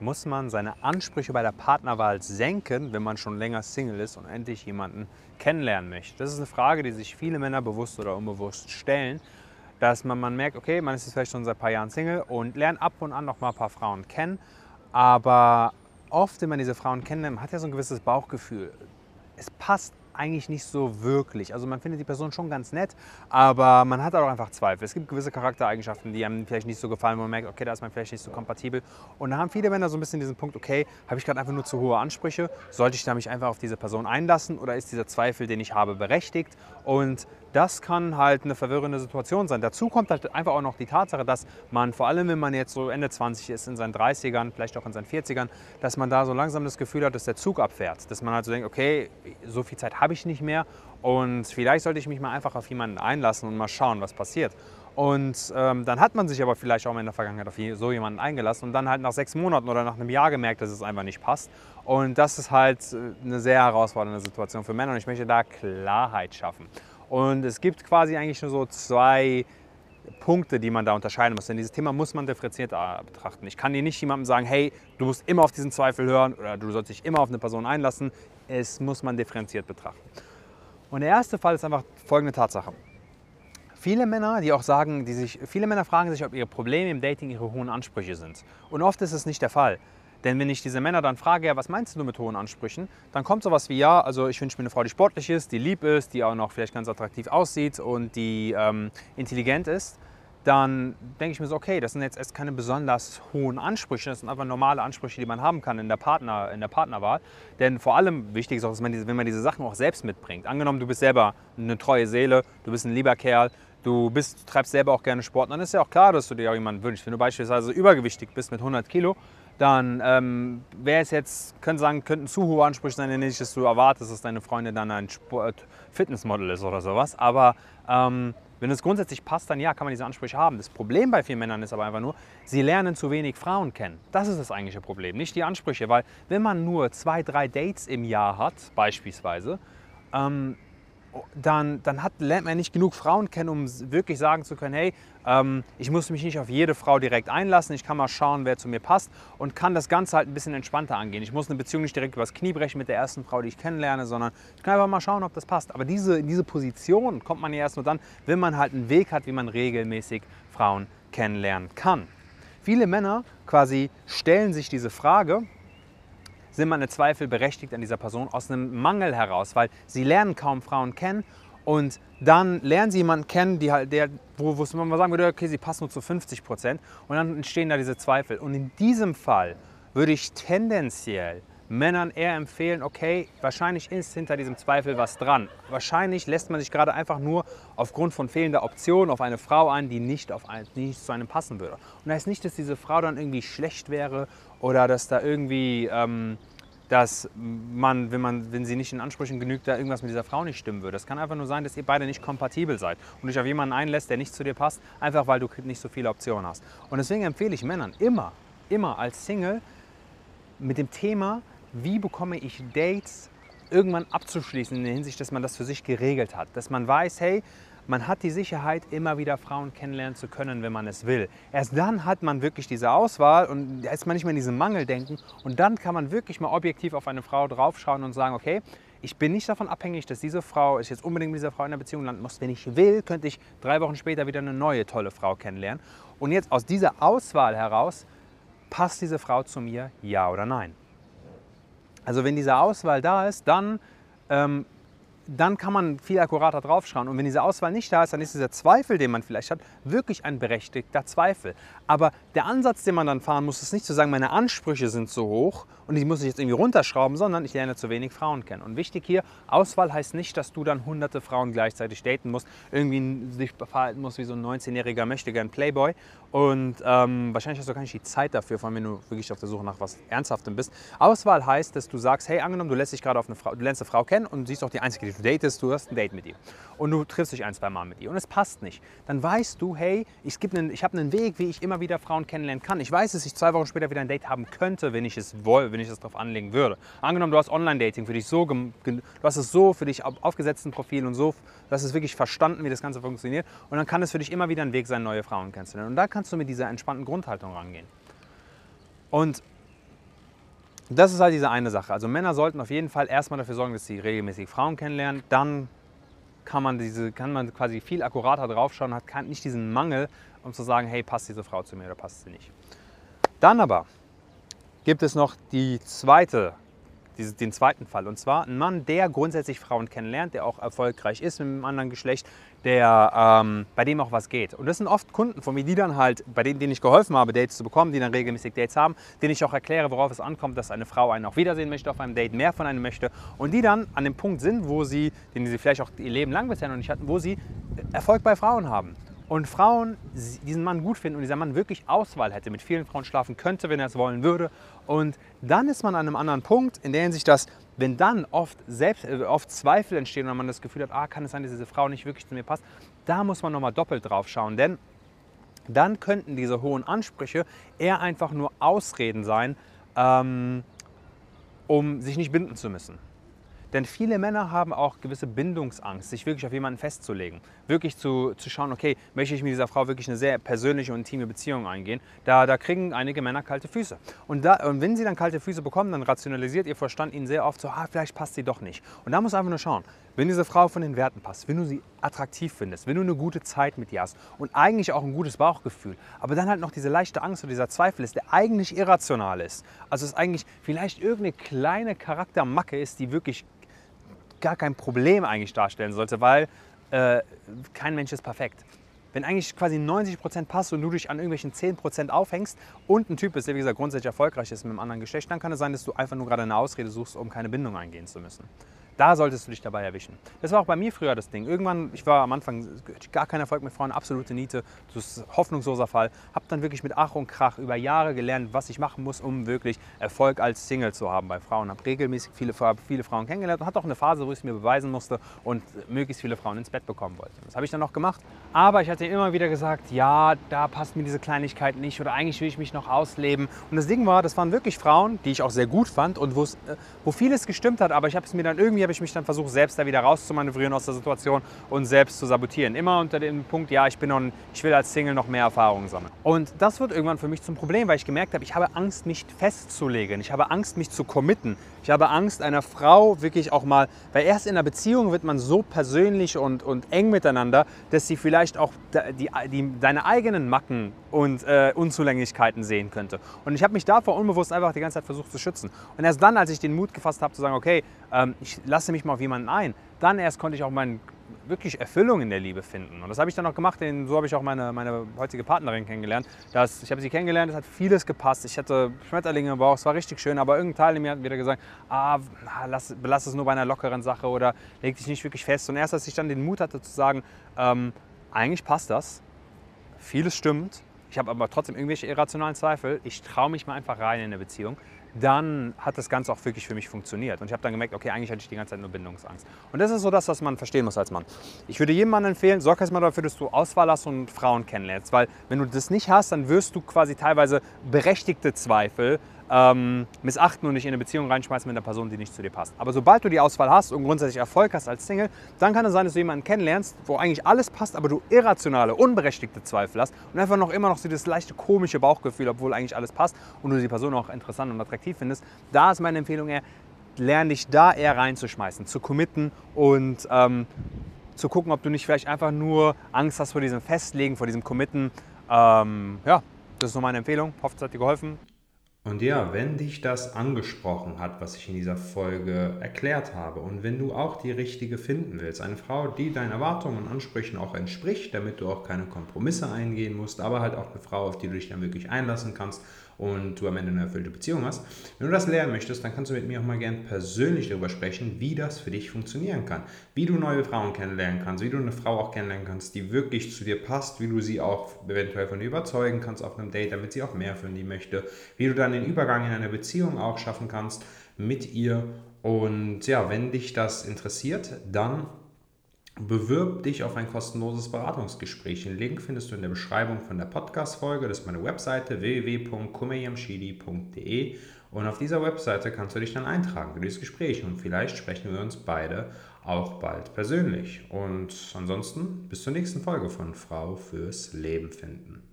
muss man seine Ansprüche bei der Partnerwahl senken, wenn man schon länger Single ist und endlich jemanden kennenlernen möchte? Das ist eine Frage, die sich viele Männer bewusst oder unbewusst stellen, dass man, man merkt, okay, man ist jetzt vielleicht schon seit ein paar Jahren Single und lernt ab und an noch mal ein paar Frauen kennen, aber oft, wenn man diese Frauen man hat ja so ein gewisses Bauchgefühl. Es passt eigentlich nicht so wirklich. Also man findet die Person schon ganz nett, aber man hat auch einfach Zweifel. Es gibt gewisse Charaktereigenschaften, die einem vielleicht nicht so gefallen, wo man merkt, okay, da ist man vielleicht nicht so kompatibel. Und da haben viele Männer so ein bisschen diesen Punkt, okay, habe ich gerade einfach nur zu hohe Ansprüche? Sollte ich da mich einfach auf diese Person einlassen oder ist dieser Zweifel, den ich habe, berechtigt? Und das kann halt eine verwirrende Situation sein. Dazu kommt halt einfach auch noch die Tatsache, dass man, vor allem wenn man jetzt so Ende 20 ist, in seinen 30ern, vielleicht auch in seinen 40ern, dass man da so langsam das Gefühl hat, dass der Zug abfährt. Dass man halt so denkt, okay, so viel Zeit habe ich nicht mehr und vielleicht sollte ich mich mal einfach auf jemanden einlassen und mal schauen, was passiert. Und ähm, dann hat man sich aber vielleicht auch mal in der Vergangenheit auf so jemanden eingelassen und dann halt nach sechs Monaten oder nach einem Jahr gemerkt, dass es einfach nicht passt. Und das ist halt äh, eine sehr herausfordernde Situation für Männer und ich möchte da Klarheit schaffen. Und es gibt quasi eigentlich nur so zwei Punkte, die man da unterscheiden muss. Denn dieses Thema muss man differenziert äh, betrachten. Ich kann dir nicht jemandem sagen, hey, du musst immer auf diesen Zweifel hören oder du sollst dich immer auf eine Person einlassen. Es muss man differenziert betrachten. Und der erste Fall ist einfach folgende Tatsache. Viele Männer, die auch sagen, die sich, viele Männer fragen sich, ob ihre Probleme im Dating ihre hohen Ansprüche sind. Und oft ist es nicht der Fall. Denn wenn ich diese Männer dann frage, ja, was meinst du mit hohen Ansprüchen, dann kommt sowas wie, ja, also ich wünsche mir eine Frau, die sportlich ist, die lieb ist, die auch noch vielleicht ganz attraktiv aussieht und die ähm, intelligent ist. Dann denke ich mir so, okay, das sind jetzt erst keine besonders hohen Ansprüche, das sind einfach normale Ansprüche, die man haben kann in der, Partner, in der Partnerwahl. Denn vor allem wichtig ist auch, dass man diese, wenn man diese Sachen auch selbst mitbringt. Angenommen, du bist selber eine treue Seele, du bist ein lieber Kerl, du bist, treibst selber auch gerne Sport, dann ist ja auch klar, dass du dir auch jemanden wünschst. Wenn du beispielsweise übergewichtig bist mit 100 Kilo, dann ähm, wäre es jetzt, können sagen, könnten zu hohe Ansprüche sein, nicht, dass du erwartest, dass deine Freundin dann ein Sport Fitnessmodel ist oder sowas. Aber ähm, wenn es grundsätzlich passt, dann ja, kann man diese Ansprüche haben. Das Problem bei vielen Männern ist aber einfach nur, sie lernen zu wenig Frauen kennen. Das ist das eigentliche Problem, nicht die Ansprüche. Weil wenn man nur zwei, drei Dates im Jahr hat, beispielsweise, ähm, dann, dann hat, lernt man nicht genug Frauen kennen, um wirklich sagen zu können, hey, ähm, ich muss mich nicht auf jede Frau direkt einlassen, ich kann mal schauen, wer zu mir passt und kann das Ganze halt ein bisschen entspannter angehen. Ich muss eine Beziehung nicht direkt übers Knie brechen mit der ersten Frau, die ich kennenlerne, sondern ich kann einfach mal schauen, ob das passt. Aber diese, diese Position kommt man ja erst nur dann, wenn man halt einen Weg hat, wie man regelmäßig Frauen kennenlernen kann. Viele Männer quasi stellen sich diese Frage, sind meine Zweifel berechtigt an dieser Person aus einem Mangel heraus, weil sie lernen kaum Frauen kennen und dann lernen sie jemanden kennen, die halt, der, wo, wo man sagen würde, okay, sie passen nur zu 50 Prozent und dann entstehen da diese Zweifel. Und in diesem Fall würde ich tendenziell Männern eher empfehlen, okay, wahrscheinlich ist hinter diesem Zweifel was dran. Wahrscheinlich lässt man sich gerade einfach nur aufgrund von fehlender Option auf eine Frau ein, die nicht, auf ein, nicht zu einem passen würde. Und das heißt nicht, dass diese Frau dann irgendwie schlecht wäre oder dass da irgendwie, ähm, dass man wenn, man, wenn sie nicht in Ansprüchen genügt, da irgendwas mit dieser Frau nicht stimmen würde. Es kann einfach nur sein, dass ihr beide nicht kompatibel seid und dich auf jemanden einlässt, der nicht zu dir passt, einfach weil du nicht so viele Optionen hast. Und deswegen empfehle ich Männern immer, immer als Single mit dem Thema, wie bekomme ich Dates irgendwann abzuschließen in der Hinsicht, dass man das für sich geregelt hat. Dass man weiß, hey, man hat die Sicherheit, immer wieder Frauen kennenlernen zu können, wenn man es will. Erst dann hat man wirklich diese Auswahl und ist man nicht mehr in diesem Mangeldenken. Und dann kann man wirklich mal objektiv auf eine Frau draufschauen und sagen, okay, ich bin nicht davon abhängig, dass diese Frau, ich jetzt unbedingt mit dieser Frau in einer Beziehung landen muss. Wenn ich will, könnte ich drei Wochen später wieder eine neue tolle Frau kennenlernen. Und jetzt aus dieser Auswahl heraus, passt diese Frau zu mir, ja oder nein? Also wenn diese Auswahl da ist, dann, ähm, dann kann man viel akkurater draufschauen. Und wenn diese Auswahl nicht da ist, dann ist dieser Zweifel, den man vielleicht hat, wirklich ein berechtigter Zweifel. Aber der Ansatz, den man dann fahren muss, ist nicht zu sagen, meine Ansprüche sind zu hoch und die muss ich jetzt irgendwie runterschrauben, sondern ich lerne zu wenig Frauen kennen. Und wichtig hier, Auswahl heißt nicht, dass du dann hunderte Frauen gleichzeitig daten musst, irgendwie sich verhalten musst wie so ein 19-jähriger Möchtegern Playboy. Und ähm, wahrscheinlich hast du gar nicht die Zeit dafür, vor allem wenn du wirklich auf der Suche nach was Ernsthaftem bist. Auswahl heißt, dass du sagst, hey, angenommen, du lässt dich gerade auf eine Frau, du lernst eine Frau kennen und siehst auch die einzige, die du datest, du hast ein Date mit ihr. Und du triffst dich ein, zwei Mal mit ihr und es passt nicht. Dann weißt du, hey, ich, ich habe einen Weg, wie ich immer wieder Frauen kennenlernen kann. Ich weiß, dass ich zwei Wochen später wieder ein Date haben könnte, wenn ich es woll, wenn ich es darauf anlegen würde. Angenommen, du hast Online-Dating für dich so, du hast es so für dich aufgesetzt ein Profil und so, du hast es wirklich verstanden, wie das Ganze funktioniert. Und dann kann es für dich immer wieder ein Weg sein, neue Frauen kennenzulernen. Und da kannst du mit dieser entspannten Grundhaltung rangehen. Und das ist halt diese eine Sache. Also Männer sollten auf jeden Fall erstmal dafür sorgen, dass sie regelmäßig Frauen kennenlernen. Dann kann man, diese, kann man quasi viel akkurater draufschauen, hat nicht diesen Mangel, um zu sagen, hey, passt diese Frau zu mir oder passt sie nicht. Dann aber gibt es noch die zweite den zweiten Fall. Und zwar ein Mann, der grundsätzlich Frauen kennenlernt, der auch erfolgreich ist mit einem anderen Geschlecht, der, ähm, bei dem auch was geht. Und das sind oft Kunden von mir, die dann halt, bei denen, denen ich geholfen habe, Dates zu bekommen, die dann regelmäßig Dates haben, denen ich auch erkläre, worauf es ankommt, dass eine Frau einen auch wiedersehen möchte auf einem Date, mehr von einem möchte und die dann an dem Punkt sind, wo sie, den sie vielleicht auch ihr Leben lang bisher noch nicht hatten, wo sie Erfolg bei Frauen haben und Frauen diesen Mann gut finden und dieser Mann wirklich Auswahl hätte, mit vielen Frauen schlafen könnte, wenn er es wollen würde. Und dann ist man an einem anderen Punkt, in der Hinsicht, dass wenn dann oft, selbst, äh, oft Zweifel entstehen und man das Gefühl hat, ah, kann es sein, dass diese Frau nicht wirklich zu mir passt, da muss man nochmal doppelt drauf schauen. Denn dann könnten diese hohen Ansprüche eher einfach nur Ausreden sein, ähm, um sich nicht binden zu müssen. Denn viele Männer haben auch gewisse Bindungsangst, sich wirklich auf jemanden festzulegen. Wirklich zu, zu schauen, okay, möchte ich mit dieser Frau wirklich eine sehr persönliche und intime Beziehung eingehen. Da, da kriegen einige Männer kalte Füße. Und, da, und wenn sie dann kalte Füße bekommen, dann rationalisiert ihr Verstand ihnen sehr oft so, ah, vielleicht passt sie doch nicht. Und da muss einfach nur schauen, wenn diese Frau von den Werten passt, wenn du sie attraktiv findest, wenn du eine gute Zeit mit ihr hast und eigentlich auch ein gutes Bauchgefühl, aber dann halt noch diese leichte Angst oder dieser Zweifel ist, der eigentlich irrational ist. Also es eigentlich vielleicht irgendeine kleine Charaktermacke ist, die wirklich gar kein Problem eigentlich darstellen sollte, weil äh, kein Mensch ist perfekt. Wenn eigentlich quasi 90% passt und du dich an irgendwelchen 10% aufhängst und ein Typ bist, der wie gesagt grundsätzlich erfolgreich ist mit einem anderen Geschlecht, dann kann es sein, dass du einfach nur gerade eine Ausrede suchst, um keine Bindung eingehen zu müssen. Da solltest du dich dabei erwischen. Das war auch bei mir früher das Ding. Irgendwann, ich war am Anfang gar kein Erfolg mit Frauen, absolute Niete, das ist hoffnungsloser Fall. Habe dann wirklich mit Ach und Krach über Jahre gelernt, was ich machen muss, um wirklich Erfolg als Single zu haben bei Frauen. Habe regelmäßig viele, viele Frauen kennengelernt und hatte auch eine Phase, wo ich es mir beweisen musste und möglichst viele Frauen ins Bett bekommen wollte. Das habe ich dann noch gemacht. Aber ich hatte immer wieder gesagt, ja, da passt mir diese Kleinigkeit nicht oder eigentlich will ich mich noch ausleben. Und das Ding war, das waren wirklich Frauen, die ich auch sehr gut fand und äh, wo vieles gestimmt hat, aber ich habe es mir dann irgendwie habe ich mich dann versucht, selbst da wieder rauszumanövrieren aus der Situation und selbst zu sabotieren. Immer unter dem Punkt, ja, ich bin noch, ich will als Single noch mehr Erfahrungen sammeln. Und das wird irgendwann für mich zum Problem, weil ich gemerkt habe, ich habe Angst, mich festzulegen. Ich habe Angst, mich zu committen. Ich habe Angst, einer Frau wirklich auch mal, weil erst in einer Beziehung wird man so persönlich und, und eng miteinander, dass sie vielleicht auch die, die, deine eigenen Macken und äh, Unzulänglichkeiten sehen könnte. Und ich habe mich davor unbewusst einfach die ganze Zeit versucht zu schützen. Und erst dann, als ich den Mut gefasst habe, zu sagen, okay, ähm, ich lasse mich mal auf jemanden ein, dann erst konnte ich auch meine wirklich Erfüllung in der Liebe finden. Und das habe ich dann auch gemacht, denn so habe ich auch meine, meine heutige Partnerin kennengelernt. Das, ich habe sie kennengelernt, es hat vieles gepasst. Ich hatte Schmetterlinge im Bauch, es war richtig schön, aber irgendein Teil in mir hat wieder gesagt, ah, lass, lass es nur bei einer lockeren Sache oder leg dich nicht wirklich fest. Und erst als ich dann den Mut hatte zu sagen, ähm, eigentlich passt das, vieles stimmt, ich habe aber trotzdem irgendwelche irrationalen Zweifel, ich traue mich mal einfach rein in eine Beziehung, dann hat das Ganze auch wirklich für mich funktioniert. Und ich habe dann gemerkt, okay, eigentlich hatte ich die ganze Zeit nur Bindungsangst. Und das ist so das, was man verstehen muss als Mann. Ich würde jedem Mann empfehlen, sorg erstmal dafür, dass du Auswahl hast und Frauen kennenlernst. Weil wenn du das nicht hast, dann wirst du quasi teilweise berechtigte Zweifel ähm, missachten und dich in eine Beziehung reinschmeißen mit einer Person, die nicht zu dir passt. Aber sobald du die Auswahl hast und grundsätzlich Erfolg hast als Single, dann kann es sein, dass du jemanden kennenlernst, wo eigentlich alles passt, aber du irrationale, unberechtigte Zweifel hast und einfach noch immer noch so das leichte komische Bauchgefühl, obwohl eigentlich alles passt und du die Person auch interessant und attraktiv findest. Da ist meine Empfehlung eher, lerne dich da eher reinzuschmeißen, zu committen und ähm, zu gucken, ob du nicht vielleicht einfach nur Angst hast vor diesem Festlegen, vor diesem Committen. Ähm, ja, das ist so meine Empfehlung. Hoffe, es hat dir geholfen. Und ja, wenn dich das angesprochen hat, was ich in dieser Folge erklärt habe, und wenn du auch die richtige finden willst, eine Frau, die deinen Erwartungen und Ansprüchen auch entspricht, damit du auch keine Kompromisse eingehen musst, aber halt auch eine Frau, auf die du dich dann wirklich einlassen kannst und du am Ende eine erfüllte Beziehung hast. Wenn du das lernen möchtest, dann kannst du mit mir auch mal gerne persönlich darüber sprechen, wie das für dich funktionieren kann. Wie du neue Frauen kennenlernen kannst, wie du eine Frau auch kennenlernen kannst, die wirklich zu dir passt, wie du sie auch eventuell von dir überzeugen kannst auf einem Date, damit sie auch mehr von dir möchte, wie du dann den Übergang in eine Beziehung auch schaffen kannst mit ihr. Und ja, wenn dich das interessiert, dann Bewirb dich auf ein kostenloses Beratungsgespräch. Den Link findest du in der Beschreibung von der Podcast-Folge. Das ist meine Webseite www.kumeyamshidi.de und auf dieser Webseite kannst du dich dann eintragen für dieses Gespräch und vielleicht sprechen wir uns beide auch bald persönlich. Und ansonsten bis zur nächsten Folge von Frau fürs Leben finden.